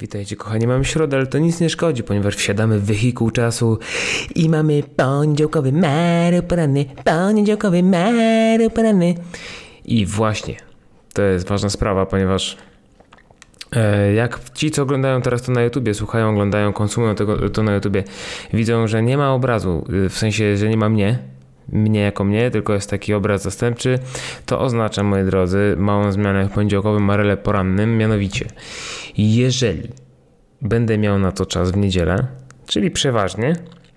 Witajcie kochani, mamy środę, ale to nic nie szkodzi, ponieważ wsiadamy w wehikuł czasu i mamy poniedziałkowy Mario poranny, poniedziałkowy Mario poranny. I właśnie, to jest ważna sprawa, ponieważ e, jak ci, co oglądają teraz to na YouTubie, słuchają, oglądają, konsumują tego, to na YouTubie, widzą, że nie ma obrazu, y, w sensie, że nie ma mnie, mnie jako mnie, tylko jest taki obraz zastępczy, to oznacza, moi drodzy, małą zmianę w poniedziałkowym marele porannym, mianowicie, jeżeli będę miał na to czas w niedzielę, czyli przeważnie,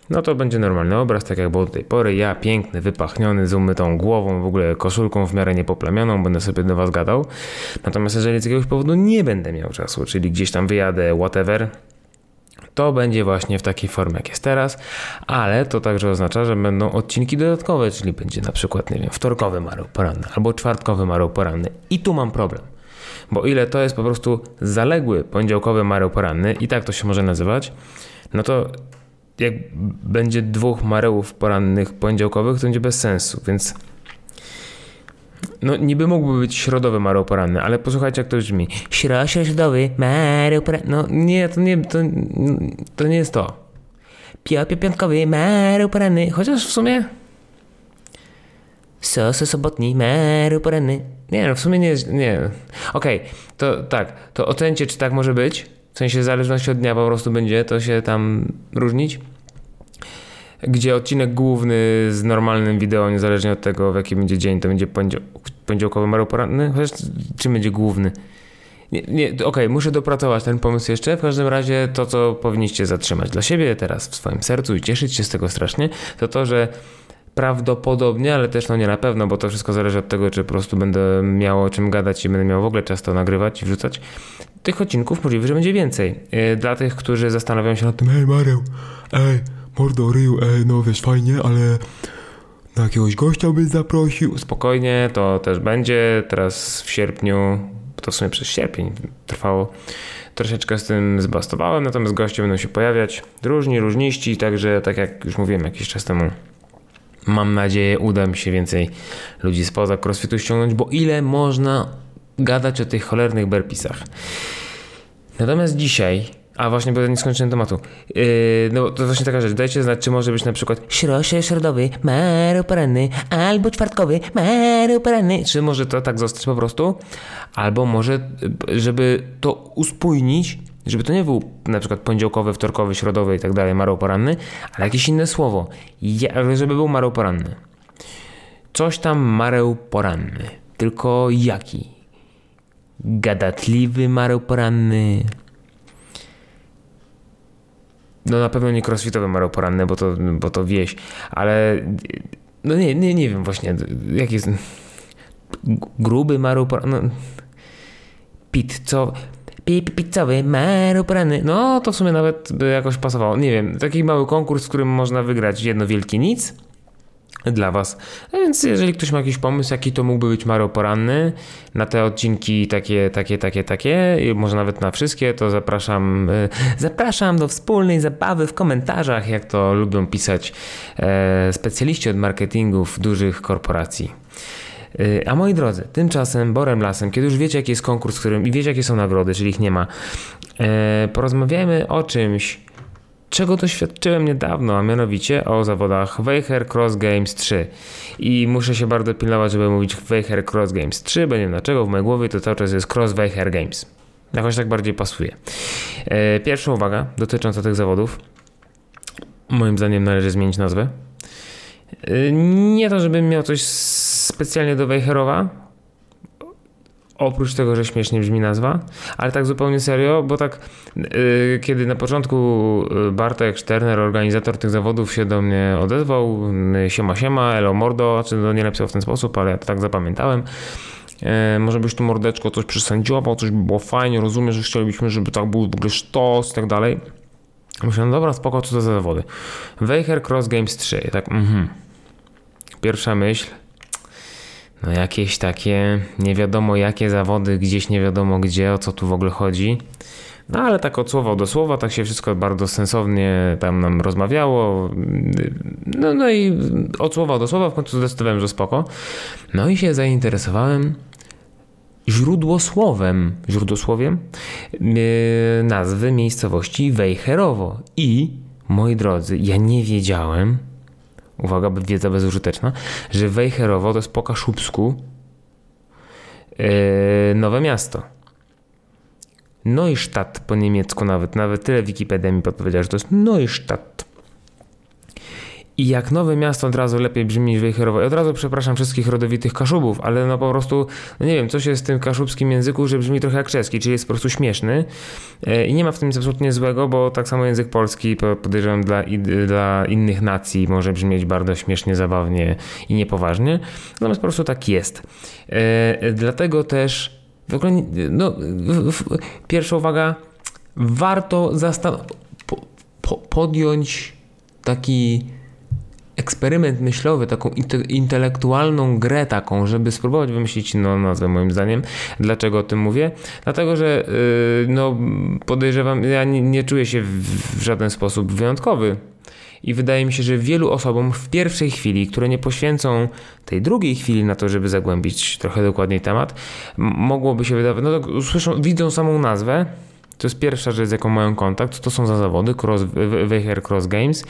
no to będzie normalny obraz, tak jak było do tej pory. Ja piękny, wypachniony, z umytą głową, w ogóle koszulką w miarę niepoplamioną, będę sobie do Was gadał. Natomiast jeżeli z jakiegoś powodu nie będę miał czasu, czyli gdzieś tam wyjadę, whatever, to będzie właśnie w takiej formie, jak jest teraz, ale to także oznacza, że będą odcinki dodatkowe, czyli będzie na przykład, nie wiem, wtorkowy mareł poranny albo czwartkowy mareł poranny. I tu mam problem. Bo ile to jest po prostu zaległy poniedziałkowy mareł poranny, i tak to się może nazywać, no to jak będzie dwóch marełów porannych poniedziałkowych, to będzie bez sensu, więc no niby mógłby być środowy mareł poranny, ale posłuchajcie jak to brzmi. Śro, środowy mareł poranny. No nie, to nie, to, to nie jest to. Piopio piątkowy mareł poranny, chociaż w sumie... Sos sobotni mareł poranny. Nie no, w sumie nie nie. Okej, okay, to tak, to ocencie czy tak może być. W sensie w zależności od dnia po prostu będzie to się tam różnić gdzie odcinek główny z normalnym wideo, niezależnie od tego w jaki będzie dzień, to będzie poniedziałkowy Mario poranny, chociaż czym będzie główny? Nie, nie okej, okay, muszę dopracować ten pomysł jeszcze. W każdym razie to, co powinniście zatrzymać dla siebie teraz w swoim sercu i cieszyć się z tego strasznie, to to, że prawdopodobnie, ale też no nie na pewno, bo to wszystko zależy od tego, czy po prostu będę miał o czym gadać i będę miał w ogóle czas to nagrywać i wrzucać. Tych odcinków możliwe, że będzie więcej. Yy, dla tych, którzy zastanawiają się nad tym, hej Mareł, ej, mordo ryju, ej, no wiesz, fajnie, ale na jakiegoś gościa byś zaprosił. Spokojnie, to też będzie. Teraz w sierpniu, to w sumie przez sierpień trwało, troszeczkę z tym zbastowałem, natomiast goście będą się pojawiać różni, różniści, także tak jak już mówiłem jakiś czas temu, mam nadzieję uda mi się więcej ludzi spoza crossfitu ściągnąć, bo ile można gadać o tych cholernych berpisach. Natomiast dzisiaj a właśnie, bo nie skończyłem tematu. Yy, no to właśnie taka rzecz. Dajcie znać, czy może być na przykład śrosie środowy, mareł poranny, albo czwartkowy, mareł poranny. Czy może to tak zostać po prostu? Albo może, żeby to uspójnić, żeby to nie był na przykład poniedziałkowy, wtorkowy, środowy i tak dalej, mareł poranny, ale jakieś inne słowo. Ja, żeby był mareł poranny. Coś tam mareł poranny. Tylko jaki? Gadatliwy mareł poranny no na pewno nie crossfitowy Mario poranny, bo to, bo to wieś, ale no nie, nie, nie wiem właśnie, jak jest gruby Mario poranny, no, pizzo, pizzowy Mario poranny, no to w sumie nawet jakoś pasowało, nie wiem, taki mały konkurs, w którym można wygrać jedno wielkie nic, dla Was. A więc jeżeli ktoś ma jakiś pomysł, jaki to mógłby być Mario poranny na te odcinki takie, takie, takie, takie, może nawet na wszystkie, to zapraszam, e, zapraszam do wspólnej zabawy w komentarzach, jak to lubią pisać e, specjaliści od marketingów dużych korporacji. E, a moi drodzy, tymczasem Borem Lasem, kiedy już wiecie jaki jest konkurs, którym i wiecie jakie są nagrody, czyli ich nie ma, porozmawiajmy o czymś, czego doświadczyłem niedawno, a mianowicie o zawodach Weicher Cross Games 3. I muszę się bardzo pilnować, żeby mówić Weicher Cross Games 3, bo nie wiem dlaczego, w mojej głowie to cały czas jest Cross Weicher Games. Jakoś tak bardziej pasuje. E, pierwsza uwaga dotycząca tych zawodów. Moim zdaniem należy zmienić nazwę. E, nie to, żebym miał coś specjalnie do Weicherowa, Oprócz tego, że śmiesznie brzmi nazwa, ale tak zupełnie serio, bo tak yy, kiedy na początku y, Bartek Szterner, organizator tych zawodów się do mnie odezwał, yy, siema siema, elo mordo, czy znaczy, no nie napisał w ten sposób, ale ja to tak zapamiętałem. Yy, może byś tu mordeczko coś przysędziował, coś by było fajnie, rozumiesz, że chcielibyśmy, żeby tak był w ogóle sztos i tak dalej. Myślałem, no dobra, spoko, co to za zawody. Weicher Cross Games 3, tak, mhm. Pierwsza myśl, no jakieś takie nie wiadomo jakie zawody, gdzieś nie wiadomo gdzie, o co tu w ogóle chodzi. No ale tak od słowa do słowa, tak się wszystko bardzo sensownie tam nam rozmawiało. No, no i od słowa do słowa w końcu zdecydowałem, że spoko. No i się zainteresowałem. źródłosłowem, źródłosłowiem yy, nazwy miejscowości Wejherowo. I, moi drodzy, ja nie wiedziałem, uwaga, wiedza bezużyteczna, że Wejherowo to jest po kaszubsku yy, nowe miasto. Neustadt po niemiecku nawet, nawet tyle Wikipedia mi podpowiedziała, że to jest Neustadt. I jak nowe miasto od razu lepiej brzmi niż Wejherowo. I od razu przepraszam wszystkich rodowitych Kaszubów, ale no po prostu, no nie wiem, coś jest w tym kaszubskim języku, że brzmi trochę jak czeski, czyli jest po prostu śmieszny. E, I nie ma w tym nic absolutnie złego, bo tak samo język polski podejrzewam dla, dla innych nacji może brzmieć bardzo śmiesznie, zabawnie i niepoważnie. Natomiast po prostu tak jest. E, dlatego też w ogóle, no, pierwsza uwaga, warto zastan- po, po, podjąć taki eksperyment myślowy, taką intelektualną grę taką, żeby spróbować wymyślić no, nazwę moim zdaniem. Dlaczego o tym mówię? Dlatego, że yy, no, podejrzewam, ja nie, nie czuję się w, w żaden sposób wyjątkowy i wydaje mi się, że wielu osobom w pierwszej chwili, które nie poświęcą tej drugiej chwili na to, żeby zagłębić trochę dokładniej temat, mogłoby się wydawać, no to widzą samą nazwę, to jest pierwsza rzecz, z jaką mają kontakt, to są za zawody, cross, Weicher Cross Games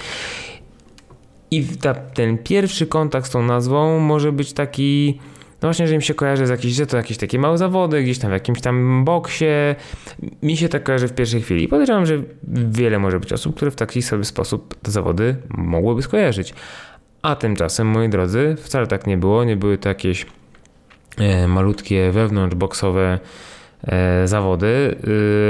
i ta, ten pierwszy kontakt z tą nazwą może być taki, no właśnie, że im się kojarzy z jakieś, że to jakieś takie małe zawody, gdzieś tam w jakimś tam boksie. Mi się tak kojarzy w pierwszej chwili. Podejrzewam, że wiele może być osób, które w taki sobie sposób te zawody mogłyby skojarzyć. A tymczasem, moi drodzy, wcale tak nie było. Nie były to jakieś e, malutkie wewnątrzboksowe zawody.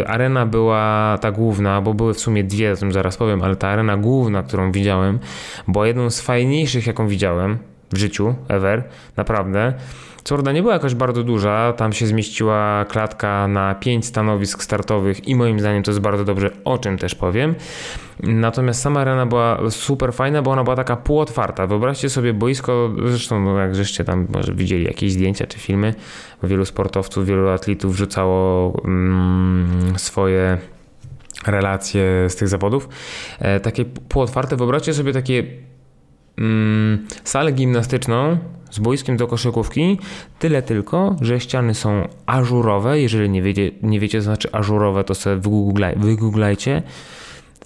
E, arena była ta główna, bo były w sumie dwie, o tym zaraz powiem, ale ta arena główna, którą widziałem, była jedną z fajniejszych, jaką widziałem w życiu, ever, naprawdę. Co nie była jakoś bardzo duża, tam się zmieściła klatka na 5 stanowisk startowych i moim zdaniem to jest bardzo dobrze, o czym też powiem. Natomiast sama arena była super fajna, bo ona była taka półotwarta. Wyobraźcie sobie boisko, zresztą no jak żeście tam może widzieli jakieś zdjęcia czy filmy, wielu sportowców, wielu atletów wrzucało mm, swoje relacje z tych zawodów. E, takie półotwarte, wyobraźcie sobie takie mm, salę gimnastyczną z boiskiem do koszykówki, tyle tylko, że ściany są ażurowe. Jeżeli nie wiecie, nie wiecie co znaczy ażurowe, to sobie wygooglaj, wygooglajcie.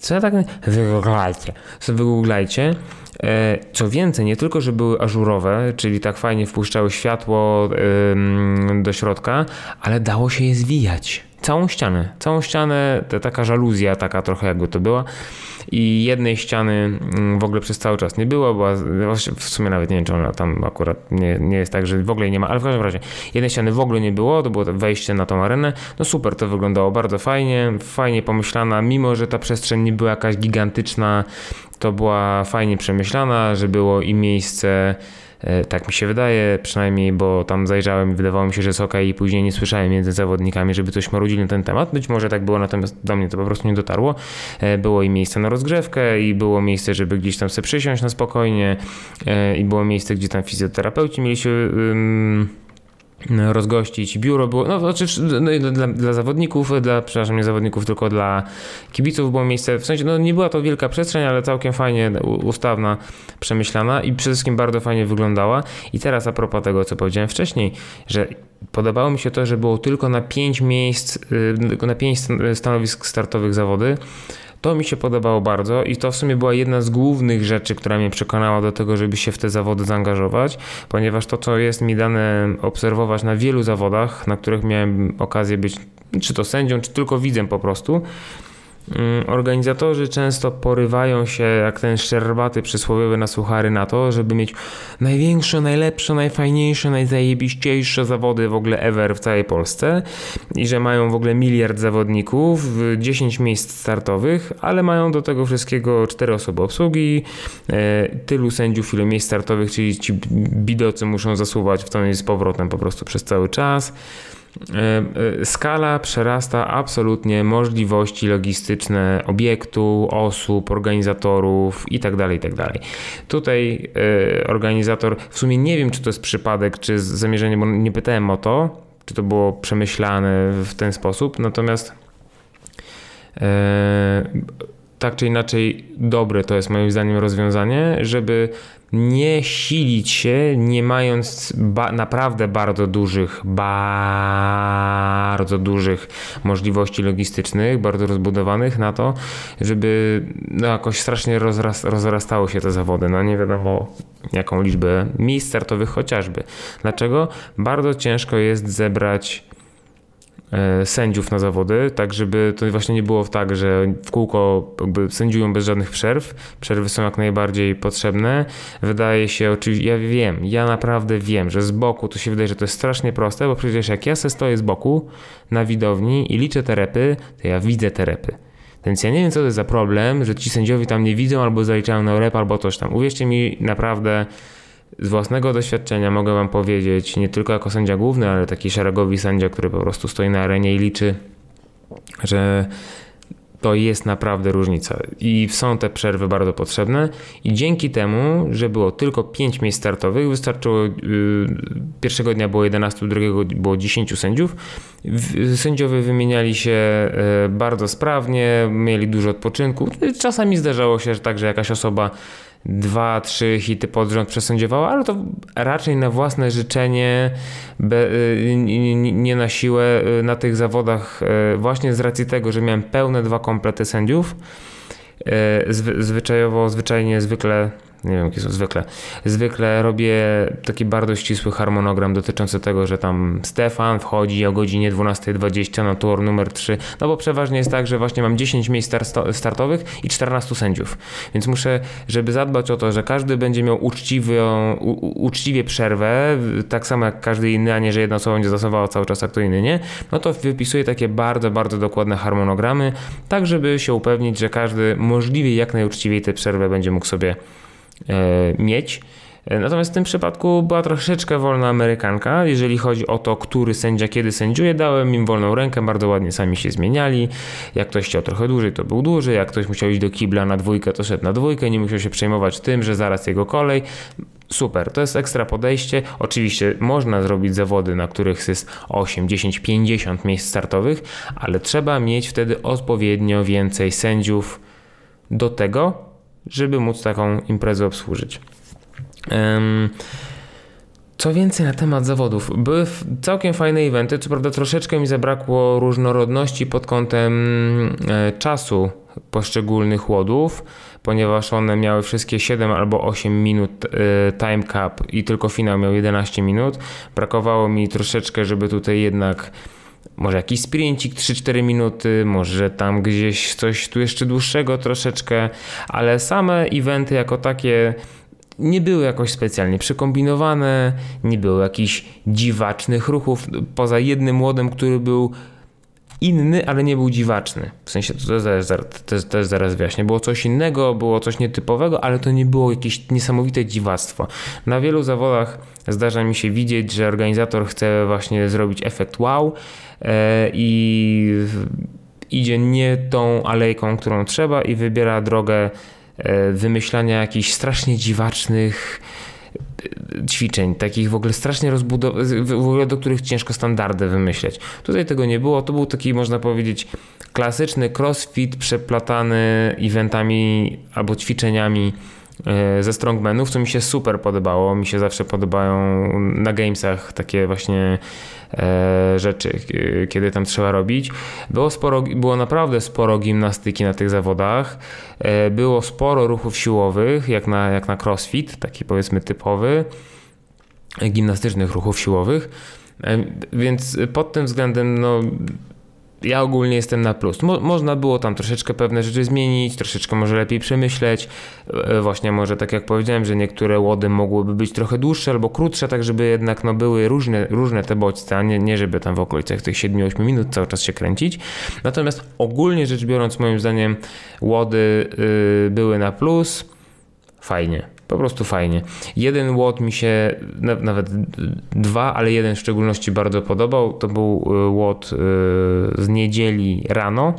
Co ja tak... Wygooglajcie. Sobie wygooglajcie. E, co więcej, nie tylko, że były ażurowe, czyli tak fajnie wpuszczały światło do środka, ale dało się je zwijać. Całą ścianę. Całą ścianę, taka żaluzja, taka trochę jakby to była i jednej ściany mm, w ogóle przez cały czas nie było, była, w sumie nawet nie wiem, czy ona tam akurat nie, nie jest tak, że w ogóle nie ma, ale w każdym razie jednej ściany w ogóle nie było, to było wejście na tą arenę, no super, to wyglądało bardzo fajnie, fajnie pomyślana, mimo że ta przestrzeń nie była jakaś gigantyczna, to była fajnie przemyślana, że było i miejsce tak mi się wydaje, przynajmniej, bo tam zajrzałem i wydawało mi się, że jest ok i później nie słyszałem między zawodnikami, żeby coś marudzili na ten temat. Być może tak było, natomiast do mnie to po prostu nie dotarło. E, było i miejsce na rozgrzewkę i było miejsce, żeby gdzieś tam sobie przysiąść na spokojnie e, i było miejsce, gdzie tam fizjoterapeuci mieli się rozgościć. Biuro było, no znaczy no, dla, dla, zawodników, dla, przepraszam, nie zawodników, tylko dla kibiców było miejsce, w sensie, no nie była to wielka przestrzeń, ale całkiem fajnie ustawna, przemyślana i przede wszystkim bardzo fajnie wyglądała. I teraz a propos tego, co powiedziałem wcześniej, że podobało mi się to, że było tylko na pięć miejsc, y, na pięć stanowisk startowych zawody, to mi się podobało bardzo i to w sumie była jedna z głównych rzeczy, która mnie przekonała do tego, żeby się w te zawody zaangażować, ponieważ to, co jest mi dane obserwować na wielu zawodach, na których miałem okazję być czy to sędzią, czy tylko widzem po prostu, organizatorzy często porywają się, jak ten szczerbaty przysłowiowy na suchary, na to, żeby mieć największe, najlepsze, najfajniejsze, najzajebiściejsze zawody w ogóle ever w całej Polsce i że mają w ogóle miliard zawodników, 10 miejsc startowych, ale mają do tego wszystkiego 4 osoby obsługi, e, tylu sędziów, ilu miejsc startowych, czyli ci bidocy muszą zasuwać w tą z powrotem po prostu przez cały czas. E, e, skala przerasta absolutnie możliwości logistyczne obiektu, osób, organizatorów itd. Tak itd. Tak Tutaj e, organizator, w sumie nie wiem, czy to jest przypadek, czy zamierzenie, bo nie pytałem o to, czy to było przemyślane w ten sposób, natomiast tak czy inaczej dobre to jest moim zdaniem rozwiązanie, żeby nie silić się, nie mając ba naprawdę bardzo dużych, bardzo dużych możliwości logistycznych, bardzo rozbudowanych na to, żeby no, jakoś strasznie rozras rozrastały się te zawody. No nie wiadomo jaką liczbę miejsc startowych chociażby. Dlaczego? Bardzo ciężko jest zebrać sędziów na zawody, tak żeby to właśnie nie było tak, że w kółko jakby sędziują bez żadnych przerw. Przerwy są jak najbardziej potrzebne. Wydaje się oczywiście, ja wiem, ja naprawdę wiem, że z boku to się wydaje, że to jest strasznie proste, bo przecież jak ja se stoję z boku na widowni i liczę te repy, to ja widzę te repy. Więc ja nie wiem, co to jest za problem, że ci sędziowie tam nie widzą albo zaliczają na rep albo coś tam. Uwierzcie mi, naprawdę z własnego doświadczenia mogę Wam powiedzieć, nie tylko jako sędzia główny, ale taki szeregowy sędzia, który po prostu stoi na arenie i liczy, że to jest naprawdę różnica. I są te przerwy bardzo potrzebne. I dzięki temu, że było tylko 5 miejsc startowych, wystarczyło. Yy, pierwszego dnia było 11, drugiego było 10 sędziów. Sędziowie wymieniali się yy, bardzo sprawnie, mieli dużo odpoczynku. Czasami zdarzało się że tak, że jakaś osoba dwa, trzy hity pod rząd ale to raczej na własne życzenie, be, y, nie na siłę y, na tych zawodach, y, właśnie z racji tego, że miałem pełne dwa komplety sędziów. Zwyczajowo, zwyczajnie, zwykle nie wiem jakie są zwykle. Zwykle robię taki bardzo ścisły harmonogram dotyczący tego, że tam Stefan wchodzi o godzinie 12.20 na tor numer 3, no bo przeważnie jest tak, że właśnie mam 10 miejsc startowych i 14 sędziów, więc muszę, żeby zadbać o to, że każdy będzie miał uczciwy, u, uczciwie przerwę, tak samo jak każdy inny, a nie, że jedna osoba będzie zasowała cały czas, a kto inny nie, no to wypisuję takie bardzo, bardzo dokładne harmonogramy, tak żeby się upewnić, że każdy możliwie jak najuczciwiej tę przerwę będzie mógł sobie mieć. E, natomiast w tym przypadku była troszeczkę wolna Amerykanka, jeżeli chodzi o to, który sędzia kiedy sędziuje. Dałem im wolną rękę, bardzo ładnie sami się zmieniali. Jak ktoś chciał trochę dłużej, to był dłużej. Jak ktoś musiał iść do kibla na dwójkę, to szedł na dwójkę. Nie musiał się przejmować tym, że zaraz jego kolej. Super, to jest ekstra podejście. Oczywiście można zrobić zawody, na których jest 8, 10, 50 miejsc startowych, ale trzeba mieć wtedy odpowiednio więcej sędziów do tego, żeby móc taką imprezę obsłużyć. Co więcej na temat zawodów. Były całkiem fajne eventy, co prawda troszeczkę mi zabrakło różnorodności pod kątem e, czasu poszczególnych łodów, ponieważ one miały wszystkie 7 albo 8 minut e, time cap i tylko finał miał 11 minut. Brakowało mi troszeczkę, żeby tutaj jednak może jakiś sprincik 3-4 minuty, może tam gdzieś coś tu jeszcze dłuższego troszeczkę, ale same eventy jako takie nie były jakoś specjalnie przekombinowane, nie było jakichś dziwacznych ruchów, poza jednym młodym, który był inny, ale nie był dziwaczny. W sensie, to też, zaraz wyjaśnię. Było coś innego, było coś nietypowego, ale to nie było jakieś niesamowite dziwactwo. Na wielu zawodach zdarza mi się widzieć, że organizator chce właśnie zrobić efekt wow e, i idzie nie tą alejką, którą trzeba i wybiera drogę e, wymyślania jakichś strasznie dziwacznych ćwiczeń, takich w ogóle strasznie rozbudowanych, w ogóle do których ciężko standardy wymyśleć. Tutaj tego nie było, to był taki można powiedzieć klasyczny crossfit przeplatany eventami albo ćwiczeniami ze strongmanów, co mi się super podobało. Mi się zawsze podobają na gamesach takie właśnie e, rzeczy, kiedy tam trzeba robić. Było, sporo, było naprawdę sporo gimnastyki na tych zawodach. E, było sporo ruchów siłowych, jak na, jak na crossfit, taki powiedzmy typowy, gimnastycznych ruchów siłowych. Więc pod tym względem, no, ja ogólnie jestem na plus. Mo można było tam troszeczkę pewne rzeczy zmienić, troszeczkę może lepiej przemyśleć. E, właśnie może tak jak powiedziałem, że niektóre łody mogłyby być trochę dłuższe albo krótsze, tak żeby jednak no, były różne, różne te bodźce, a nie, nie żeby tam w okolicach tych 7-8 minut cały czas się kręcić. Natomiast ogólnie rzecz biorąc, moim zdaniem łody yy, były na plus. Fajnie. Po prostu fajnie. Jeden łot mi się, nawet dwa, ale jeden w szczególności bardzo podobał. To był y, łot y, z niedzieli rano.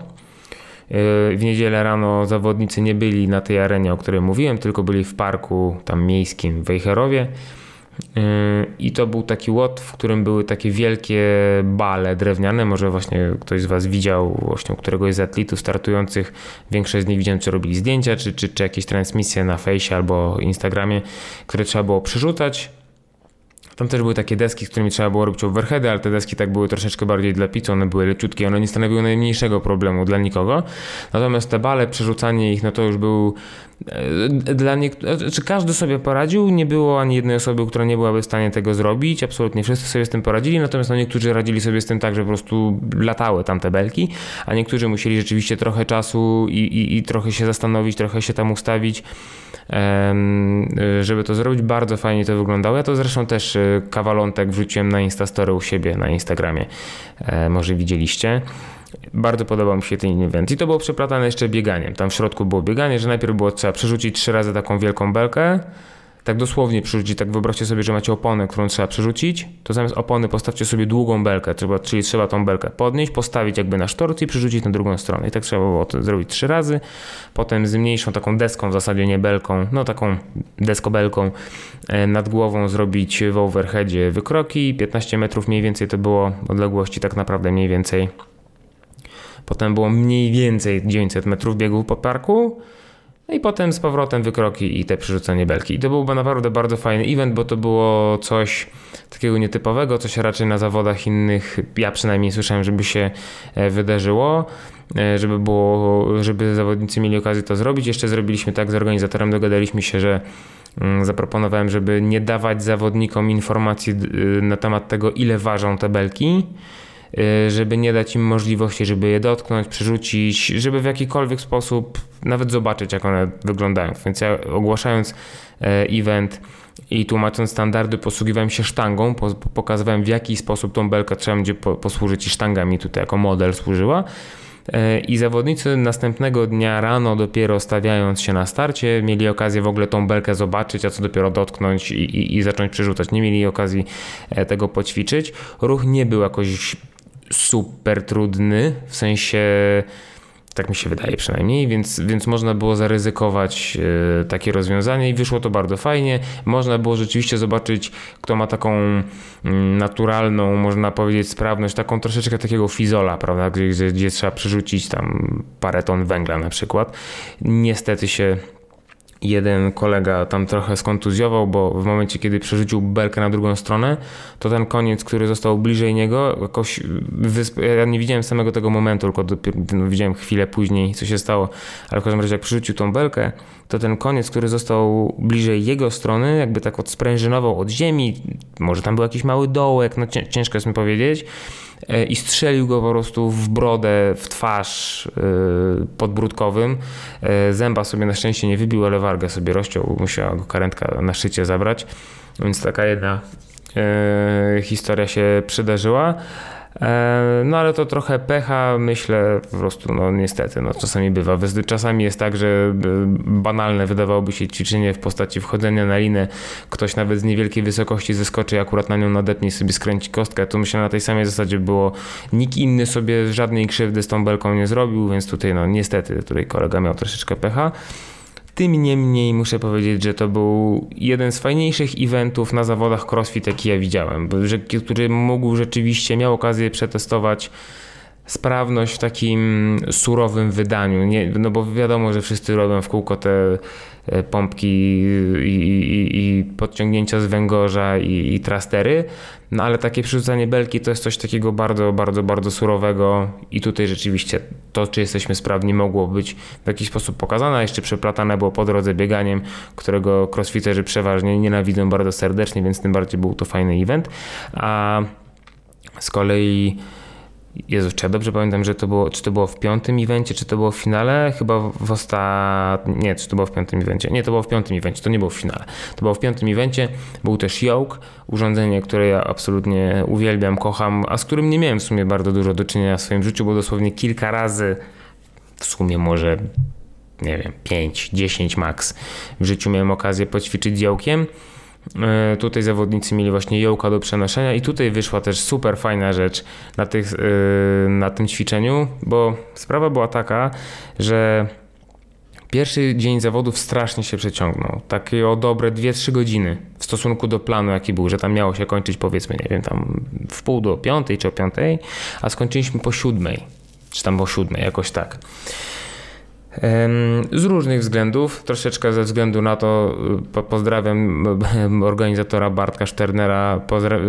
Y, w niedzielę rano zawodnicy nie byli na tej arenie, o której mówiłem, tylko byli w parku tam miejskim w Wejherowie. I to był taki łot, w którym były takie wielkie bale drewniane. Może właśnie ktoś z Was widział właśnie któregoś z atletów startujących. Większość z nich widziałem, czy robili zdjęcia, czy, czy, czy jakieś transmisje na fejsie albo Instagramie, które trzeba było przerzucać tam też były takie deski, z którymi trzeba było robić overheady, ale te deski tak były troszeczkę bardziej dla pizzy, one były leciutkie, one nie stanowiły najmniejszego problemu dla nikogo. Natomiast te bale, przerzucanie ich, no to już był e, dla niektórych, czy każdy sobie poradził, nie było ani jednej osoby, która nie byłaby w stanie tego zrobić, absolutnie wszyscy sobie z tym poradzili, natomiast no niektórzy radzili sobie z tym tak, że po prostu latały tam te belki, a niektórzy musieli rzeczywiście trochę czasu i, i, i trochę się zastanowić, trochę się tam ustawić, żeby to zrobić. Bardzo fajnie to wyglądało. Ja to zresztą też e, kawalątek wrzuciłem na Instastory u siebie na Instagramie. E, może widzieliście. Bardzo podobał mi się ten event. I to było przeplatane jeszcze bieganiem. Tam w środku było bieganie, że najpierw było trzeba przerzucić trzy razy taką wielką belkę tak dosłownie przerzucić, tak wyobraźcie sobie, że macie oponę, którą trzeba przerzucić, to zamiast opony postawcie sobie długą belkę, czyli trzeba tą belkę podnieść, postawić jakby na sztorc i przerzucić na drugą stronę. I tak trzeba było to zrobić trzy razy. Potem z mniejszą taką deską, w zasadzie nie belką, no taką deskobelką e, nad głową zrobić w overheadzie wykroki, 15 metrów mniej więcej to było odległości tak naprawdę mniej więcej. Potem było mniej więcej 900 metrów biegów po parku no i potem z powrotem wykroki i te przerzucenie belki. I to był naprawdę bardzo fajny event, bo to było coś takiego nietypowego, co się raczej na zawodach innych, ja przynajmniej słyszałem, żeby się e, wydarzyło e, żeby było, żeby zawodnicy mieli okazję to zrobić. Jeszcze zrobiliśmy tak z organizatorem, dogadaliśmy się, że mm, zaproponowałem, żeby nie dawać zawodnikom informacji na temat tego, ile ważą te belki, Y, żeby nie dać im możliwości, żeby je dotknąć, przerzucić, żeby w jakikolwiek sposób nawet zobaczyć, jak one wyglądają. Więc ja ogłaszając e, event i tłumacząc standardy, posługiwałem się sztangą, pokazywałem w jaki sposób tą belkę trzeba będzie posłużyć i sztanga mi tutaj jako model służyła. E, I zawodnicy następnego dnia rano, dopiero stawiając się na starcie, mieli okazję w ogóle tą belkę zobaczyć, a co dopiero dotknąć i, i, i zacząć przerzucać. Nie mieli okazji e, tego poćwiczyć. Ruch nie był jakoś super trudny, w sensie tak mi się wydaje przynajmniej, więc, więc można było zaryzykować e, takie rozwiązanie i wyszło to bardzo fajnie. Można było rzeczywiście zobaczyć, kto ma taką mm, naturalną, można powiedzieć, sprawność, taką troszeczkę takiego fizola, prawda, gdzie, gdzie trzeba przerzucić tam parę ton węgla na przykład. Niestety się jeden kolega tam trochę skontuzjował, bo w momencie, kiedy przerzucił belkę na drugą stronę, to ten koniec, który został bliżej niego, jakoś wysp... ja nie widziałem samego tego momentu, tylko dopiero, no, widziałem chwilę później, co się stało, ale w każdym razie jak przerzucił tą belkę, to ten koniec, który został bliżej jego strony, jakby tak odsprężynował od ziemi, może tam był jakiś mały dołek, no ciężko jest mi powiedzieć, i strzelił go po prostu w brodę, w twarz e, podbródkowym. E, zęba sobie na szczęście nie wybił, ale wargę sobie rozciął, musiała go karentka na szycie zabrać. Więc taka jedna historia się przydarzyła. E, no ale to trochę pecha, myślę, po prostu, no niestety, no czasami bywa. Czasami jest tak, że e, banalne wydawałoby się ćwiczenie w postaci wchodzenia na linę, ktoś nawet z niewielkiej wysokości zeskoczy akurat na nią nadepnie sobie skręci kostkę. Tu myślę na tej samej zasadzie było, nikt inny sobie żadnej krzywdy z tą belką nie zrobił, więc tutaj no niestety, tutaj kolega miał troszeczkę pecha. Tym niemniej muszę powiedzieć, że to był jeden z fajniejszych eventów na zawodach CrossFit, jaki ja widziałem, który mógł rzeczywiście, miał okazję przetestować sprawność w takim surowym wydaniu. Nie, no bo wiadomo, że wszyscy robią w kółko te pompki i, i, i podciągnięcia z węgorza i, i, trastery, no ale takie przerzucanie belki to jest coś takiego bardzo, bardzo, bardzo surowego i tutaj rzeczywiście to, czy jesteśmy sprawni mogło być w jakiś sposób pokazane, jeszcze przeplatane było po drodze bieganiem, którego crossfiterzy przeważnie nienawidzą bardzo serdecznie, więc tym bardziej był to fajny event, a z kolei Jezu, czy ja dobrze pamiętam, że to było, czy to było w piątym evencie, czy to było w finale? Chyba w ostatnim, nie, czy to było w piątym evencie? Nie, to było w piątym evencie, to nie było w finale. To było w piątym evencie, był też Yoke, urządzenie, które ja absolutnie uwielbiam, kocham, a z którym nie miałem w sumie bardzo dużo do czynienia w swoim życiu, bo dosłownie kilka razy, w sumie może, nie wiem, 5, 10 max w życiu miałem okazję poćwiczyć z. E, tutaj zawodnicy mieli właśnie jołka do przenoszenia i tutaj wyszła też super fajna rzecz na, tych, e, na tym ćwiczeniu, bo sprawa była taka, że Pierwszy dzień zawodów strasznie się przeciągnął. Takie o dobre 2-3 godziny w stosunku do planu, jaki był, że tam miało się kończyć powiedzmy, nie wiem, tam w pół do piątej czy o piątej, a skończyliśmy po siódmej, czy tam po siódmej, jakoś tak. Z różnych względów, troszeczkę ze względu na to, po, pozdrawiam organizatora Bartka Sternera, pozdra-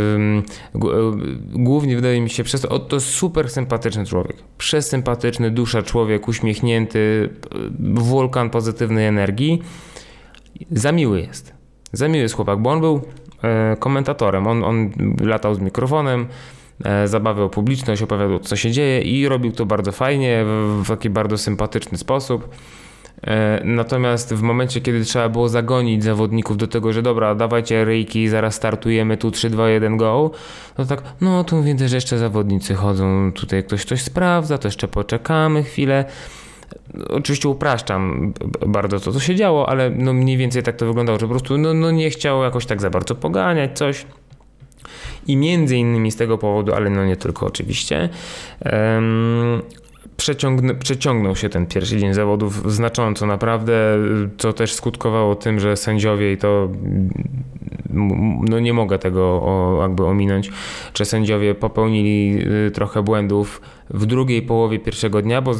głównie wydaje mi się przez to, to super sympatyczny człowiek, przesympatyczny, dusza człowiek, uśmiechnięty, wulkan pozytywnej energii, za miły jest, za miły jest chłopak, bo on był e, komentatorem, on, on latał z mikrofonem, E, zabawiał publiczność, opowiadał co się dzieje i robił to bardzo fajnie, w taki bardzo sympatyczny sposób. E, natomiast w momencie, kiedy trzeba było zagonić zawodników do tego, że dobra, dawajcie ryjki, zaraz startujemy, tu 3, 2, 1, go, no tak, no tu widzę, że jeszcze zawodnicy chodzą, tutaj ktoś coś sprawdza, to jeszcze poczekamy chwilę. Oczywiście upraszczam bardzo to, co się działo, ale no mniej więcej tak to wyglądało, że po prostu no, no nie chciał jakoś tak za bardzo poganiać coś. I między innymi z tego powodu, ale no nie tylko oczywiście, przeciągnął się ten pierwszy dzień zawodów znacząco naprawdę, co też skutkowało tym, że sędziowie i to no nie mogę tego jakby ominąć, że sędziowie popełnili y, trochę błędów w drugiej połowie pierwszego dnia, bo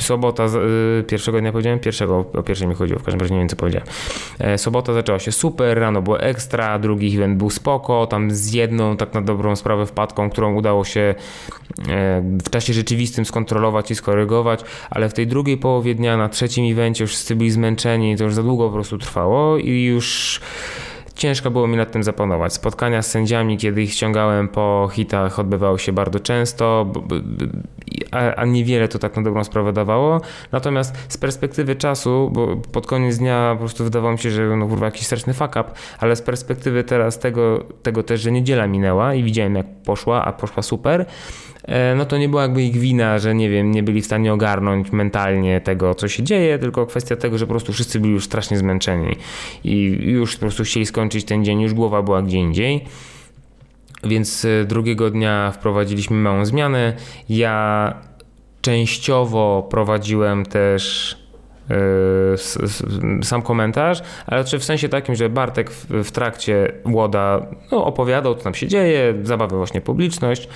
sobota, y, pierwszego dnia powiedziałem, pierwszego, o pierwszej mi chodziło, w każdym razie nie wiem co powiedziałem. E, sobota zaczęła się super, rano było ekstra, drugi event był spoko, tam z jedną tak na dobrą sprawę wpadką, którą udało się e, w czasie rzeczywistym skontrolować i skorygować, ale w tej drugiej połowie dnia, na trzecim evencie już wszyscy byli zmęczeni, to już za długo po prostu trwało i już ciężko było mi nad tym zapanować. Spotkania z sędziami, kiedy ich ściągałem po hitach, odbywały się bardzo często, a, a niewiele to tak na dobrą sprawę dawało. Natomiast z perspektywy czasu, bo pod koniec dnia po prostu wydawało mi się, że no kurwa jakiś straszny fuck up, ale z perspektywy teraz tego, tego też, że niedziela minęła i widziałem jak poszła, a poszła super, E, no to nie była jakby ich wina, że nie wiem, nie byli w stanie ogarnąć mentalnie tego, co się dzieje, tylko kwestia tego, że po prostu wszyscy byli już strasznie zmęczeni i już po prostu chcieli skończyć ten dzień, już głowa była gdzie indziej. Więc e, drugiego dnia wprowadziliśmy małą zmianę. Ja częściowo prowadziłem też sam komentarz, ale czy w sensie takim, że Bartek w, trakcie Łoda no, opowiadał, co tam się dzieje, zabawiał właśnie publiczność,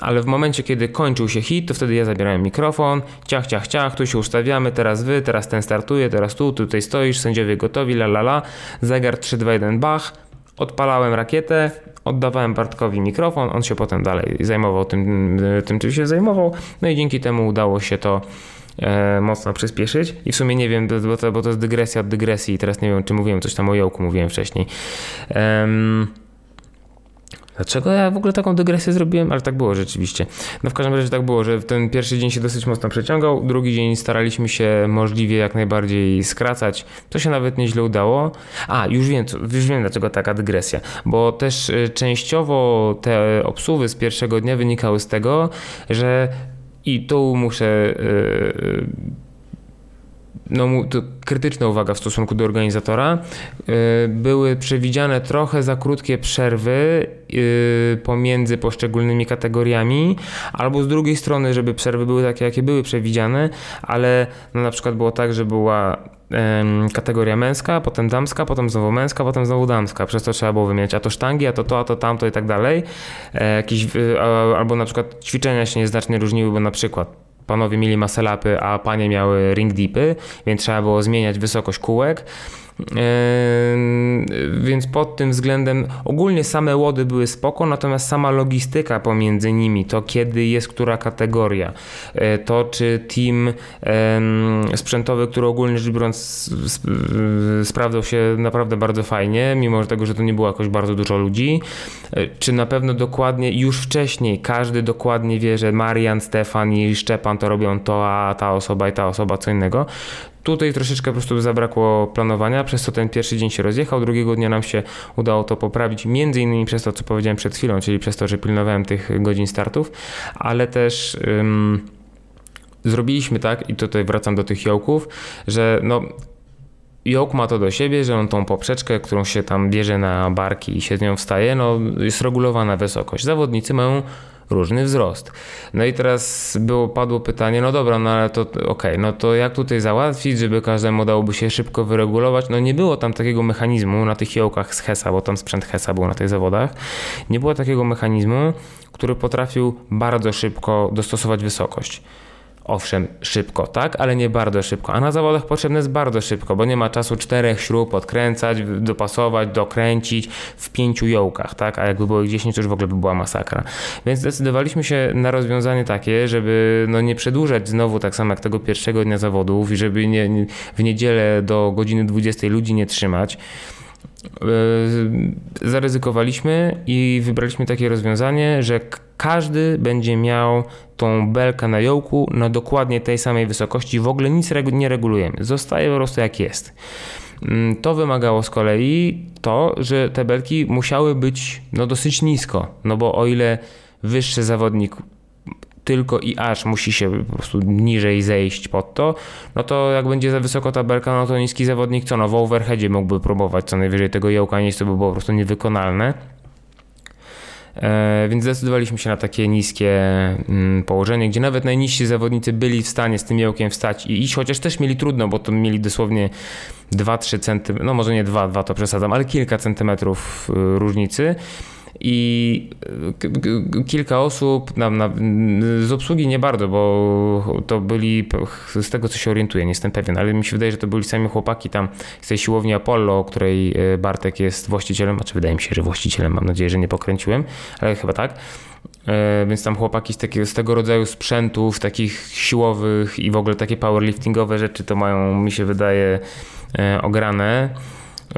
ale w momencie, kiedy kończył się hit, to wtedy ja zabierałem mikrofon, ciach, ciach, ciach, tu się ustawiamy, teraz wy, teraz ten startuje, teraz tu, tutaj stoisz, sędziowie gotowi, la la la, zegar 3, 2, 1, bach, odpalałem rakietę, oddawałem Bartkowi mikrofon, on się potem dalej zajmował tym, tym czym się zajmował, no i dzięki temu udało się to mocno przyspieszyć. I w sumie nie wiem, bo to, bo to jest dygresja od dygresji i teraz nie wiem, czy mówiłem coś tam o jołku, mówiłem wcześniej. Dlaczego ja w ogóle taką dygresję zrobiłem? Ale tak było rzeczywiście. No w każdym razie tak było, że ten pierwszy dzień się dosyć mocno przeciągał, drugi dzień staraliśmy się możliwie jak najbardziej skracać. To się nawet nieźle udało. A, już wiem, już wiem dlaczego taka dygresja. Bo też y, częściowo te obsuwy z pierwszego dnia wynikały z tego, że i tu muszę. No, to krytyczna uwaga w stosunku do organizatora. Yy, były przewidziane trochę za krótkie przerwy yy, pomiędzy poszczególnymi kategoriami, albo z drugiej strony, żeby przerwy były takie, jakie były przewidziane, ale no, na przykład było tak, że była kategoria męska, potem damska, potem znowu męska, potem znowu damska. Przez to trzeba było wymieniać a to sztangi, a to to, a to tamto i tak dalej. E, jakieś, albo na przykład ćwiczenia się nieznacznie różniły, bo na przykład panowie mieli maselapy, a panie miały ring dipy, więc trzeba było zmieniać wysokość kółek. Więc pod tym względem ogólnie same łody były spoko, natomiast sama logistyka pomiędzy nimi, to kiedy jest która kategoria, e, to czy team sprzętowy, który ogólnie rzecz biorąc sprawdzał się naprawdę bardzo fajnie, mimo tego, że to nie było jakoś bardzo dużo ludzi, czy na pewno dokładnie już wcześniej każdy dokładnie wie, że Marian, Stefan i Szczepan to robią to, a ta osoba i ta osoba co innego, Tutaj troszeczkę po prostu zabrakło planowania, przez co ten pierwszy dzień się rozjechał, drugiego dnia nam się udało to poprawić, między innymi przez to, co powiedziałem przed chwilą, czyli przez to, że pilnowałem tych godzin startów, ale też... zrobiliśmy tak, i tutaj wracam do tych jołków, że no, jołk ma to do siebie, że on tą poprzeczkę, którą się tam bierze na barki i się z nią wstaje, no jest regulowana wysokość. Zawodnicy mają różny wzrost. No i teraz było, padło pytanie, no dobra, no ale to okej, okay, no to jak tutaj załatwić, żeby każdemu dałoby się szybko wyregulować? No nie było tam takiego mechanizmu na tych jołkach z HESA, bo tam sprzęt HESA był na tych zawodach. Nie było takiego mechanizmu, który potrafił bardzo szybko dostosować wysokość. Owszem, szybko, tak, ale nie bardzo szybko. A na zawodach potrzebne jest bardzo szybko, bo nie ma czasu czterech śrub odkręcać, dopasować, dokręcić w pięciu jołkach, tak? A jakby było ich 10, to już w ogóle by była masakra. Więc zdecydowaliśmy się na rozwiązanie takie, żeby no nie przedłużać znowu tak samo jak tego pierwszego dnia zawodów i żeby nie, w niedzielę do godziny 20 ludzi nie trzymać. E, zaryzykowaliśmy i wybraliśmy takie rozwiązanie, że każdy będzie miał tą belkę na jołku na dokładnie tej samej wysokości. W ogóle nic nie regulujemy. Zostaje po prostu jak jest. Mm, to wymagało z kolei to, że te belki musiały być no, dosyć nisko, no bo o ile wyższy zawodnik tylko i aż musi się po prostu niżej zejść pod to, no to jak będzie za wysoko ta belka, no to niski zawodnik co, no w overheadzie mógłby próbować co najwyżej tego jołka nieść, to by było po prostu niewykonalne. E, więc zdecydowaliśmy się na takie niskie mm, położenie, gdzie nawet najniżsi zawodnicy byli w stanie z tym jołkiem wstać i iść, chociaż też mieli trudno, bo to mieli dosłownie 2-3 centymetry, no może nie 2, 2 to przesadzam, ale kilka centymetrów y, różnicy i e, kilka osób na, na, z obsługi nie bardzo, bo to byli, z tego co się orientuję, nie jestem pewien, ale mi się wydaje, że to byli sami chłopaki tam z tej siłowni Apollo, której e, Bartek jest właścicielem, znaczy wydaje mi się, że właścicielem, mam nadzieję, że nie pokręciłem, ale chyba tak. E, więc tam chłopaki z, takiego, z tego rodzaju sprzętów, takich siłowych i w ogóle takie powerliftingowe rzeczy to mają, mi się wydaje, ograne.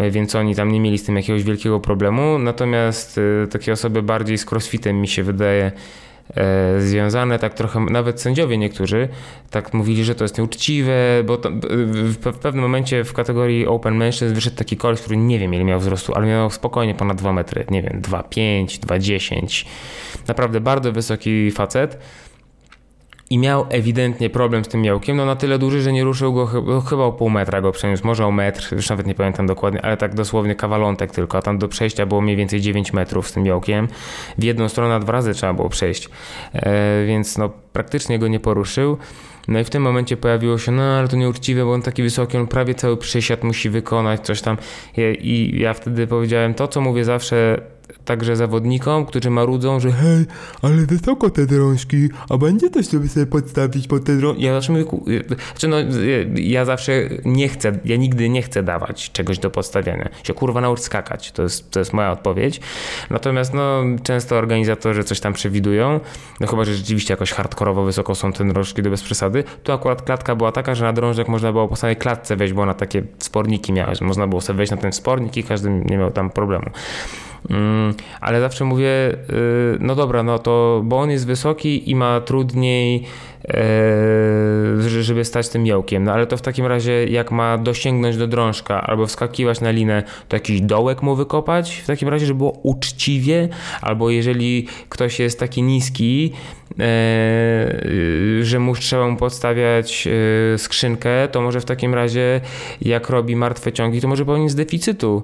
E, więc oni tam nie mieli z tym jakiegoś wielkiego problemu. Natomiast e, takie osoby bardziej z crossfitem mi się wydaje e, związane, tak trochę, nawet sędziowie niektórzy tak mówili, że to jest nieuczciwe, bo to, w, w, pewnym momencie w kategorii Open Mężczyzn wyszedł taki koleś, który nie wiem ile miał wzrostu, ale miał spokojnie ponad 2 metry, nie wiem, 2,5, 2,10. Naprawdę bardzo wysoki facet i miał ewidentnie problem z tym miałkiem, no na tyle duży, że nie ruszył go chyba, chyba o pół metra go przeniósł, może o metr, już nawet nie pamiętam dokładnie, ale tak dosłownie kawalątek tylko, a tam do przejścia było mniej więcej 9 metrów z tym miałkiem. W jedną stronę dwa razy trzeba było przejść, e, więc no praktycznie go nie poruszył. No i w tym momencie pojawiło się, no ale to nieuczciwe, bo on taki wysoki, on prawie cały przysiad musi wykonać, coś tam. I ja wtedy powiedziałem to, co mówię zawsze także zawodnikom, którzy marudzą, że hej, ale wysoko te drążki, a będzie coś, żeby sobie podstawić pod te drążki. Ja zawsze mówię, znaczy no, ja zawsze nie chcę, ja nigdy nie chcę dawać czegoś do podstawiania. Się kurwa naucz skakać, to jest, to jest moja odpowiedź. Natomiast no, często organizatorzy coś tam przewidują, no chyba, że rzeczywiście jakoś hardkorowo wysoko są te drążki do bez przesady. Tu akurat klatka była taka, że na drążek można było po samej klatce wejść, bo ona takie sporniki miała, że można było sobie wejść na ten spornik i każdy nie miał tam problemu. Mm, ale zawsze mówię, y, no dobra, no to, bo on jest wysoki i ma trudniej żeby stać tym jołkiem. No ale to w takim razie, jak ma dosięgnąć do drążka albo wskakiwać na linę, to jakiś dołek mu wykopać w takim razie, żeby było uczciwie, albo jeżeli ktoś jest taki niski, e, że mu trzeba mu podstawiać e, skrzynkę, to może w takim razie, jak robi martwe ciągi, to może powinien z deficytu,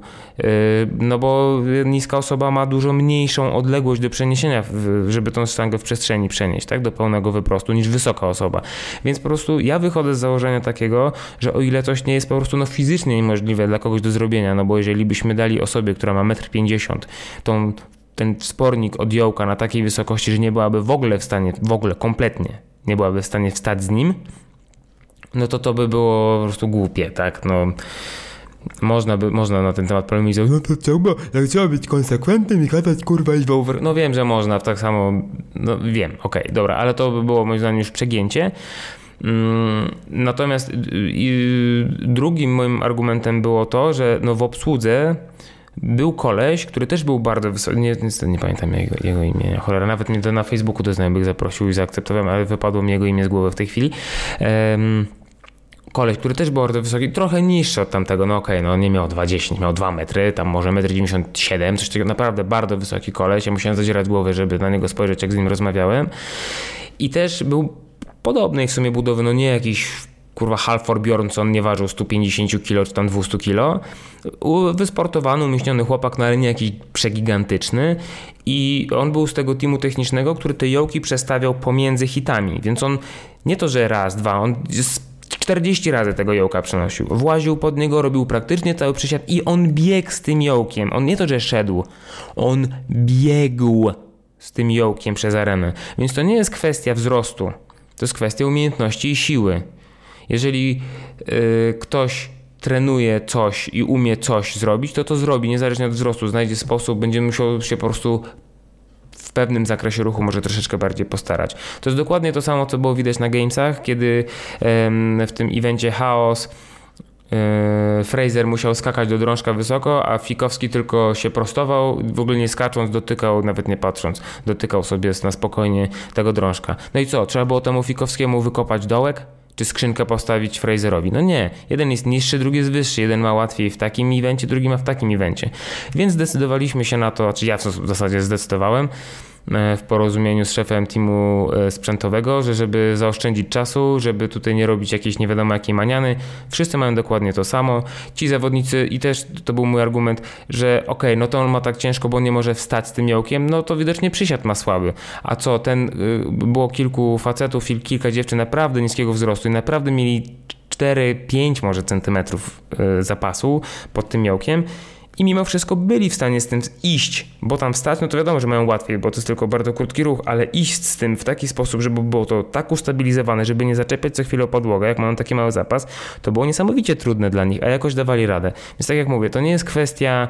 no bo niska osoba ma dużo mniejszą odległość do przeniesienia, żeby tą sztangę w przestrzeni przenieść, tak, do pełnego wyprostu, niż wysoka wysoka osoba. Więc po prostu ja wychodzę z założenia takiego, że o ile coś nie jest po prostu no, fizycznie niemożliwe dla kogoś do zrobienia, no bo jeżeli byśmy dali osobie, która ma 1,50 m, tą ten spornik od jołka na takiej wysokości, że nie byłaby w ogóle w stanie, w ogóle kompletnie nie byłaby w stanie wstać z nim, no to to by było po prostu głupie, tak? No, można, by, można na ten temat polemizować, no to trzeba, jak trzeba być konsekwentnym i gadać kurwa i over. No wiem, że można, tak samo, no wiem, okej, okay, dobra, ale to by było moim zdaniem już przegięcie. Mm, natomiast drugim moim argumentem było to, że no w obsłudze był koleś, który też był bardzo wysoki, nie, niestety nie pamiętam jego, jego imienia, cholera, nawet mnie to na Facebooku do znajomych zaprosił i zaakceptowałem, ale wypadło mi jego imię z głowy w tej chwili. Um, koleś, który też był bardzo wysoki, trochę niższy od tamtego, no okej, okay, no nie miał 2,10, miał 2 metry, tam może 1,97 m, coś takiego, naprawdę bardzo wysoki koleś, ja musiałem zadzierać głowę, żeby na niego spojrzeć, jak z nim rozmawiałem. I też był podobnej w sumie budowy, no nie jakiś kurwa Halfor Bjornsson nie ważył 150 kg czy tam 200 kg. Wysportowany, umieśniony chłopak, no ale nie jakiś przegigantyczny i on był z tego teamu technicznego, który te jołki przestawiał pomiędzy hitami, więc on nie to, że raz, dwa, on 40 razy tego jołka przenosił. Właził pod niego, robił praktycznie cały przysiad i on biegł z tym jołkiem. On nie to, że szedł, on biegł z tym jołkiem przez arenę. Więc to nie jest kwestia wzrostu, to jest kwestia umiejętności i siły. Jeżeli yy, ktoś trenuje coś i umie coś zrobić, to to zrobi, niezależnie od wzrostu. Znajdzie sposób, będzie musiał się po prostu pewnym zakresie ruchu może troszeczkę bardziej postarać. To jest dokładnie to samo, co było widać na Gamesach, kiedy w tym evencie Chaos e, Fraser musiał skakać do drążka wysoko, a Fikowski tylko się prostował, w ogóle nie skacząc, dotykał, nawet nie patrząc, dotykał sobie na spokojnie tego drążka. No i co, trzeba było temu Fikowskiemu wykopać dołek? Czy skrzynkę postawić Fraserowi. No nie, jeden jest niższy, drugi jest wyższy, jeden ma łatwiej w takim evencie, drugi ma w takim evencie. Więc zdecydowaliśmy się na to, czy ja w zasadzie zdecydowałem, w porozumieniu z szefem teamu e, sprzętowego, że żeby zaoszczędzić czasu, żeby tutaj nie robić jakiejś nie wiadomo jakiej maniany, wszyscy mają dokładnie to samo. Ci zawodnicy i też to był mój argument, że okay, no to on ma tak ciężko, bo nie może wstać z tym jołkiem, no to widocznie przysiad ma słaby. A co, ten, y, było kilku facetów, kilka dziewczyn naprawdę niskiego wzrostu i naprawdę mieli 4-5 może centymetrów zapasu pod tym jołkiem i mimo wszystko byli w stanie z tym iść, bo tam stać, no to wiadomo, że mają łatwiej, bo to jest tylko bardzo krótki ruch, ale iść z tym w taki sposób, żeby było to tak ustabilizowane, żeby nie zaczepiać co chwilę o podłogę, jak mają taki mały zapas, to było niesamowicie trudne dla nich, a jakoś dawali radę. Więc tak jak mówię, to nie jest kwestia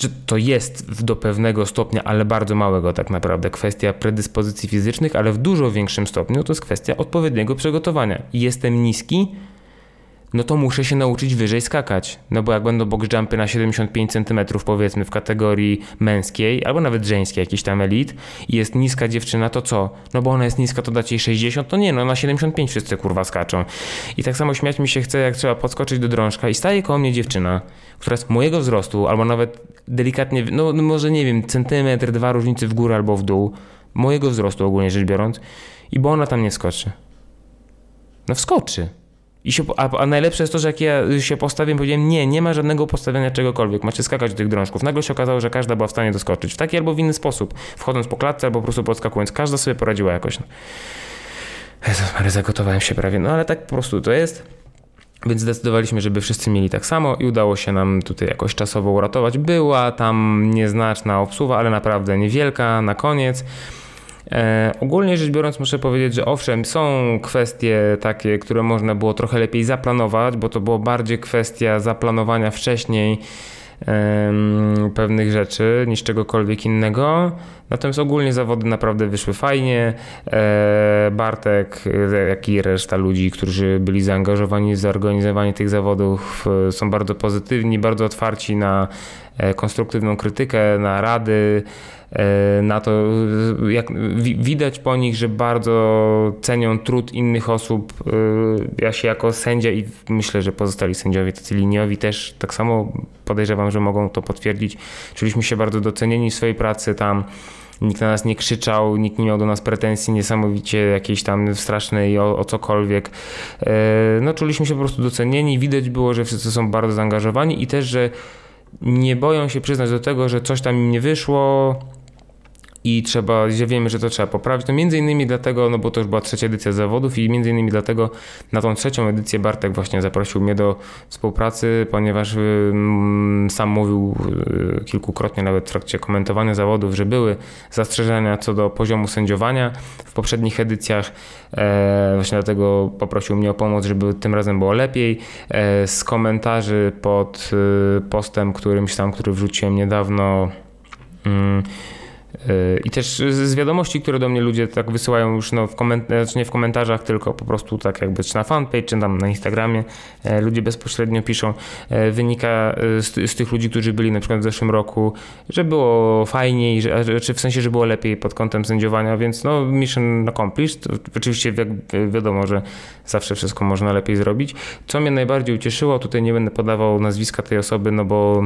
że to jest do pewnego stopnia, ale bardzo małego tak naprawdę, kwestia predyspozycji fizycznych, ale w dużo większym stopniu to jest kwestia odpowiedniego przygotowania. Jestem niski, no to muszę się nauczyć wyżej skakać. No bo jak będą box jumpy na 75 cm powiedzmy w kategorii męskiej, albo nawet żeńskiej, jakiś tam elit i jest niska dziewczyna, to co? No bo ona jest niska, to dacie jej 60? To nie, no na 75 wszyscy kurwa skaczą. I tak samo śmiać mi się chce, jak trzeba podskoczyć do drążka i staje koło mnie dziewczyna, która jest mojego wzrostu, albo nawet delikatnie, no, no może nie wiem, centymetr, dwa różnicy w górę albo w dół, mojego wzrostu ogólnie rzecz biorąc, i bo ona tam nie skoczy. No wskoczy. I się, a, a, najlepsze jest to, że jak ja się postawiłem, powiedziałem, nie, nie ma żadnego postawienia czegokolwiek, macie skakać do tych drążków. Nagle się okazało, że każda była w stanie doskoczyć w taki albo w inny sposób, wchodząc po klatce albo po prostu podskakując. Każda sobie poradziła jakoś. No. Jezus Mary, zagotowałem się prawie, no ale tak po prostu to jest. Więc zdecydowaliśmy, żeby wszyscy mieli tak samo i udało się nam tutaj jakoś czasowo uratować. Była tam nieznaczna obsuwa, ale naprawdę niewielka na koniec. E, ogólnie rzecz biorąc, muszę powiedzieć, że owszem, są kwestie takie, które można było trochę lepiej zaplanować, bo to było bardziej kwestia zaplanowania wcześniej pewnych rzeczy niż czegokolwiek innego. Natomiast ogólnie zawody naprawdę wyszły fajnie. E, Bartek, jak i reszta ludzi, którzy byli zaangażowani w zorganizowanie tych zawodów, są bardzo pozytywni, bardzo otwarci na e, konstruktywną krytykę, na rady. E, na to, jak widać po nich, że bardzo cenią trud innych osób. E, ja się jako sędzia i myślę, że pozostali sędziowie, tacy liniowi też tak samo podejrzewam, że mogą to potwierdzić. Czuliśmy się bardzo docenieni w swojej pracy tam. Nikt na nas nie krzyczał, nikt nie miał do nas pretensji niesamowicie jakiejś tam strasznej o, o cokolwiek. E, no czuliśmy się po prostu docenieni. Widać było, że wszyscy są bardzo zaangażowani i też, że nie boją się przyznać do tego, że coś tam im nie wyszło, i trzeba, że wiemy, że to trzeba poprawić. To między innymi dlatego, no bo to już była trzecia edycja zawodów i między innymi dlatego na tą trzecią edycję Bartek właśnie zaprosił mnie do współpracy, ponieważ sam mówił y, kilkukrotnie nawet w trakcie komentowania zawodów, że były zastrzeżenia co do poziomu sędziowania w poprzednich edycjach. E, właśnie dlatego poprosił mnie o pomoc, żeby tym razem było lepiej. E, z komentarzy pod y, postem którymś tam, który wrzuciłem niedawno, I też z wiadomości, które do mnie ludzie tak wysyłają już no, w znaczy nie w komentarzach, tylko po prostu tak jakby czy na fanpage, czy tam na Instagramie, e, ludzie bezpośrednio piszą, e, wynika e, z, z, tych ludzi, którzy byli na przykład w zeszłym roku, że było fajniej, że, czy w sensie, że było lepiej pod kątem sędziowania, więc no mission accomplished. Oczywiście wiadomo, że zawsze wszystko można lepiej zrobić. Co mnie najbardziej ucieszyło, tutaj nie będę podawał nazwiska tej osoby, no bo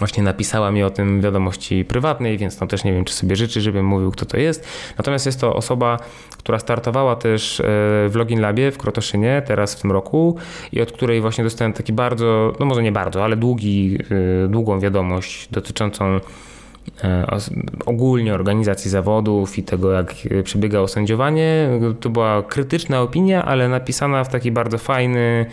właśnie napisała mi o tym wiadomości prywatnej, więc no też nie wiem, czy sobie życzy, żebym mówił, kto to jest. Natomiast jest to osoba, która startowała też e, w Login Labie w Krotoszynie teraz w tym roku i od której właśnie dostałem taki bardzo, no może nie bardzo, ale długi, e, długą wiadomość dotyczącą e, ogólnie organizacji zawodów i tego, jak przebiegało sędziowanie. To była krytyczna opinia, ale napisana w taki bardzo fajny,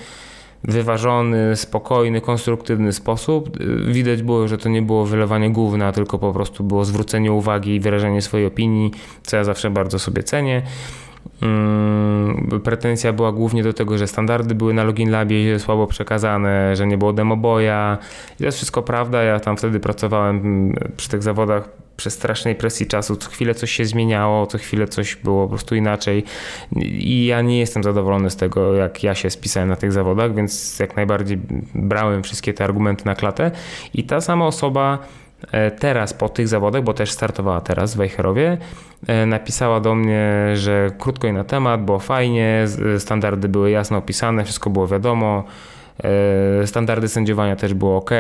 wyważony, spokojny, konstruktywny sposób. Widać było, że to nie było wylewanie gówna, tylko po prostu było zwrócenie uwagi i wyrażenie swojej opinii, co ja zawsze bardzo sobie cenię. Hmm, pretensja była głównie do tego, że standardy były na Login Labie słabo przekazane, że nie było demoboja. I to jest wszystko prawda. Ja tam wtedy pracowałem przy tych zawodach przez strasznej presji czasu. Co chwilę coś się zmieniało, co chwilę coś było po prostu inaczej. I ja nie jestem zadowolony z tego, jak ja się spisałem na tych zawodach, więc jak najbardziej brałem wszystkie te argumenty na klatę. I ta sama osoba e, teraz po tych zawodach, bo też startowała teraz w Wejherowie, e, napisała do mnie, że krótko i na temat, było fajnie, standardy były jasno opisane, wszystko było wiadomo, standardy sędziowania też było ok,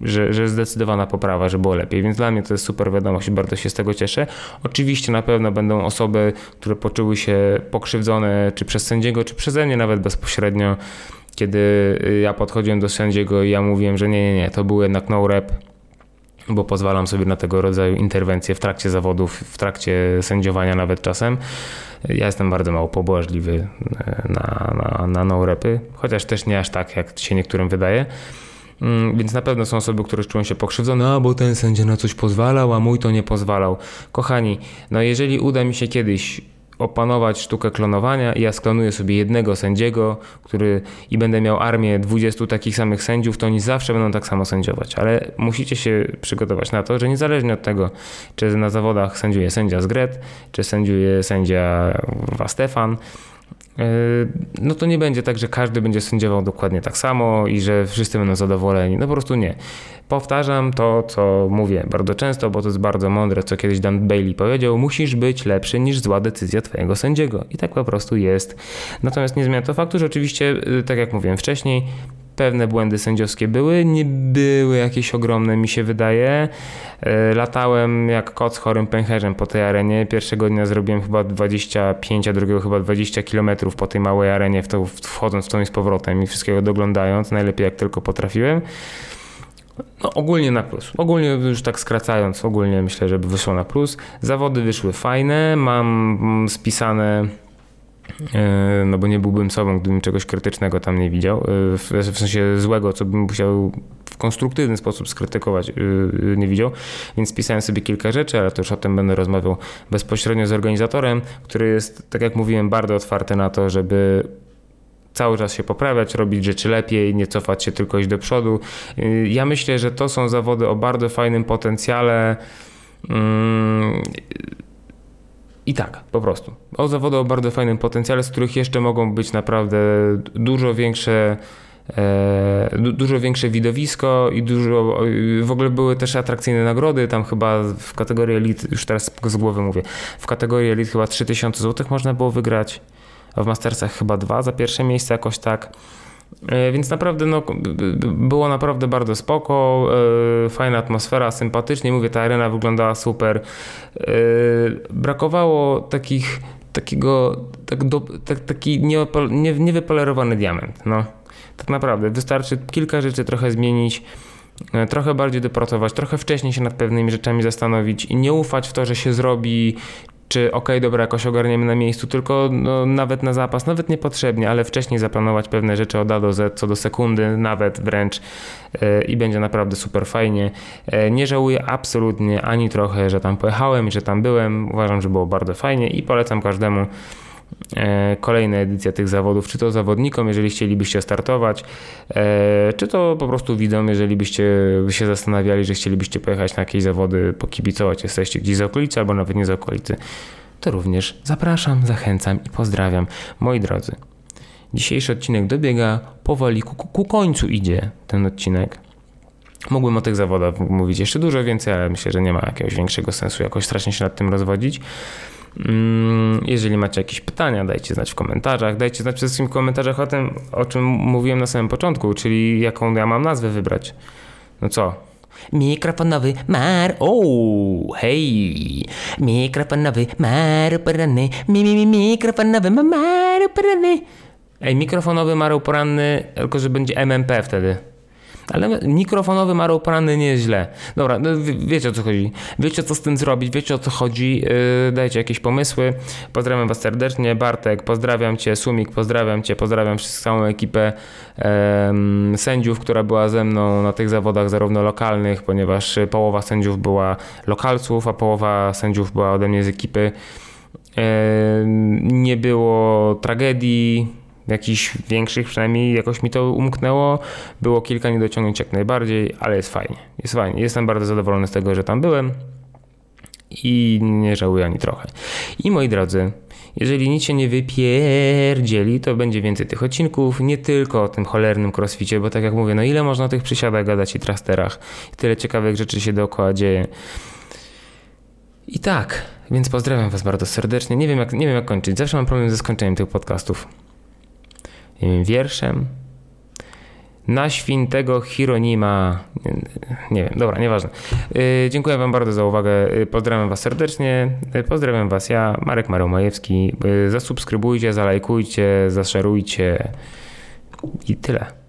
że, że zdecydowana poprawa, że było lepiej, więc dla mnie to jest super wiadomość i bardzo się z tego cieszę. Oczywiście na pewno będą osoby, które poczuły się pokrzywdzone czy przez sędziego, czy przeze mnie nawet bezpośrednio, kiedy ja podchodziłem do sędziego i ja mówiłem, że nie, nie, nie, to był jednak no rep, bo pozwalam sobie na tego rodzaju interwencje w trakcie zawodów, w trakcie sędziowania nawet czasem. Ja jestem bardzo mało pobłażliwy e, na, na, na no-repy, chociaż też nie aż tak, jak się niektórym wydaje. Mm, więc na pewno są osoby, które czują się pokrzywdzone, a bo ten sędzia na coś pozwalał, a mój to nie pozwalał. Kochani, no jeżeli uda mi się kiedyś opanować sztukę klonowania i ja sklonuję sobie jednego sędziego, który i będę miał armię 20 takich samych sędziów, to oni zawsze będą tak samo sędziować, ale musicie się przygotować na to, że niezależnie od tego, czy na zawodach sędziuje sędzia z Gret, czy sędziuje sędzia Stefan, E, no to nie będzie tak, że każdy będzie sędziował dokładnie tak samo i że wszyscy będą zadowoleni. No po prostu nie. Powtarzam to, co mówię bardzo często, bo to jest bardzo mądre, co kiedyś Dan Bailey powiedział. Musisz być lepszy niż zła decyzja twojego sędziego. I tak po prostu jest. Natomiast nie zmienia to faktu, że oczywiście, y, tak jak mówiłem wcześniej, Pewne błędy sędziowskie były, nie były jakieś ogromne, mi się wydaje. E, latałem jak kot z chorym pęcherzem po tej arenie. Pierwszego dnia zrobiłem chyba 25, a drugiego chyba 20 km po tej małej arenie, wchodząc w tą i z powrotem i wszystkiego doglądając, najlepiej jak tylko potrafiłem. No, ogólnie na plus. Ogólnie już tak skracając, ogólnie myślę, że wyszło na plus. Zawody wyszły fajne, mam mm, spisane E, no bo nie byłbym sobą, gdybym czegoś krytycznego tam nie widział, e, w sensie złego, co bym musiał w konstruktywny sposób skrytykować, e, nie widział, więc pisałem sobie kilka rzeczy, ale to już o tym będę rozmawiał bezpośrednio z organizatorem, który jest, tak jak mówiłem, bardzo otwarty na to, żeby cały czas się poprawiać, robić rzeczy lepiej, nie cofać się tylko iść do przodu. Ja myślę, że to są zawody o bardzo fajnym potencjale. Mm, i tak, po prostu. O zawody o bardzo fajnym potencjale, z których jeszcze mogą być naprawdę dużo większe e, dużo większe widowisko i dużo, w ogóle były też atrakcyjne nagrody, tam chyba w kategorii Elite, już teraz z głowy mówię, w kategorii Elite chyba 3000 zł można było wygrać, w Mastersach chyba dwa za pierwsze miejsce jakoś tak. E, więc naprawdę no, było naprawdę bardzo spoko, e, fajna atmosfera, sympatycznie, mówię, ta arena wyglądała super. E, brakowało takich, takiego, tak do, tak, taki nie, niewypolerowany diament. No. Tak naprawdę, wystarczy kilka rzeczy trochę zmienić trochę bardziej dopracować, trochę wcześniej się nad pewnymi rzeczami zastanowić i nie ufać w to, że się zrobi czy ok, dobra, jakoś ogarniemy na miejscu, tylko no, nawet na zapas, nawet niepotrzebnie, ale wcześniej zaplanować pewne rzeczy od A do Z, co do sekundy, nawet wręcz yy, i będzie naprawdę super fajnie. Yy, nie żałuję absolutnie ani trochę, że tam pojechałem i że tam byłem. Uważam, że było bardzo fajnie i polecam każdemu E, kolejne edycje tych zawodów, czy to zawodnikom, jeżeli chcielibyście startować, e, czy to po prostu widzom, jeżeli byście się zastanawiali, że chcielibyście pojechać na jakieś zawody, pokibicować, jesteście gdzieś z okolicy albo nawet nie z okolicy, to również zapraszam, zachęcam i pozdrawiam. Moi drodzy, dzisiejszy odcinek dobiega powoli, ku, ku końcu idzie ten odcinek. Mógłbym o tych zawodach mówić jeszcze dużo więcej, ale myślę, że nie ma jakiegoś większego sensu jakoś strasznie się nad tym rozwodzić. Mm, jeżeli macie jakieś pytania, dajcie znać w komentarzach. Dajcie znać przede wszystkim w komentarzach o tym, o czym mówiłem na samym początku, czyli jaką ja mam nazwę wybrać. No co? Mikrofonowy Mar... O, hej! Mikrofonowy Maru poranny, mi, mi, mi, mikrofonowy Maru poranny. Ej, mikrofonowy Maru poranny, tylko że będzie MMP wtedy. Ale mikrofonowy Maru poranny nie jest źle. Dobra, no wiecie o co chodzi. Wiecie co z tym zrobić, wiecie o co chodzi. Yy, dajcie jakieś pomysły. Pozdrawiam was serdecznie. Bartek, pozdrawiam cię. Sumik, pozdrawiam cię. Pozdrawiam całą ekipę yy, sędziów, która była ze mną na tych zawodach, zarówno lokalnych, ponieważ połowa sędziów była lokalców, a połowa sędziów była ode mnie z ekipy. Yy, nie było tragedii jakichś większych, przynajmniej jakoś mi to umknęło. Było kilka niedociągnięć jak najbardziej, ale jest fajnie. Jest fajnie. Jestem bardzo zadowolony z tego, że tam byłem i nie żałuję ani trochę. I moi drodzy, jeżeli nic się nie wypierdzieli, to będzie więcej tych odcinków, nie tylko o tym cholernym crossficie, bo tak jak mówię, no ile można tych przysiadach gadać i trasterach, tyle ciekawych rzeczy się dookoła dzieje. I tak, więc pozdrawiam Was bardzo serdecznie. Nie wiem jak, nie wiem jak kończyć. Zawsze mam problem ze skończeniem tych podcastów wierszem na świętego Hieronima. Nie wiem, dobra, nieważne. Yy, dziękuję Wam bardzo za uwagę. Yy, pozdrawiam Was serdecznie. Yy, pozdrawiam Was ja, Marek Maromajewski. Zasubskrybujcie, zalajkujcie, zaszerujcie i tyle.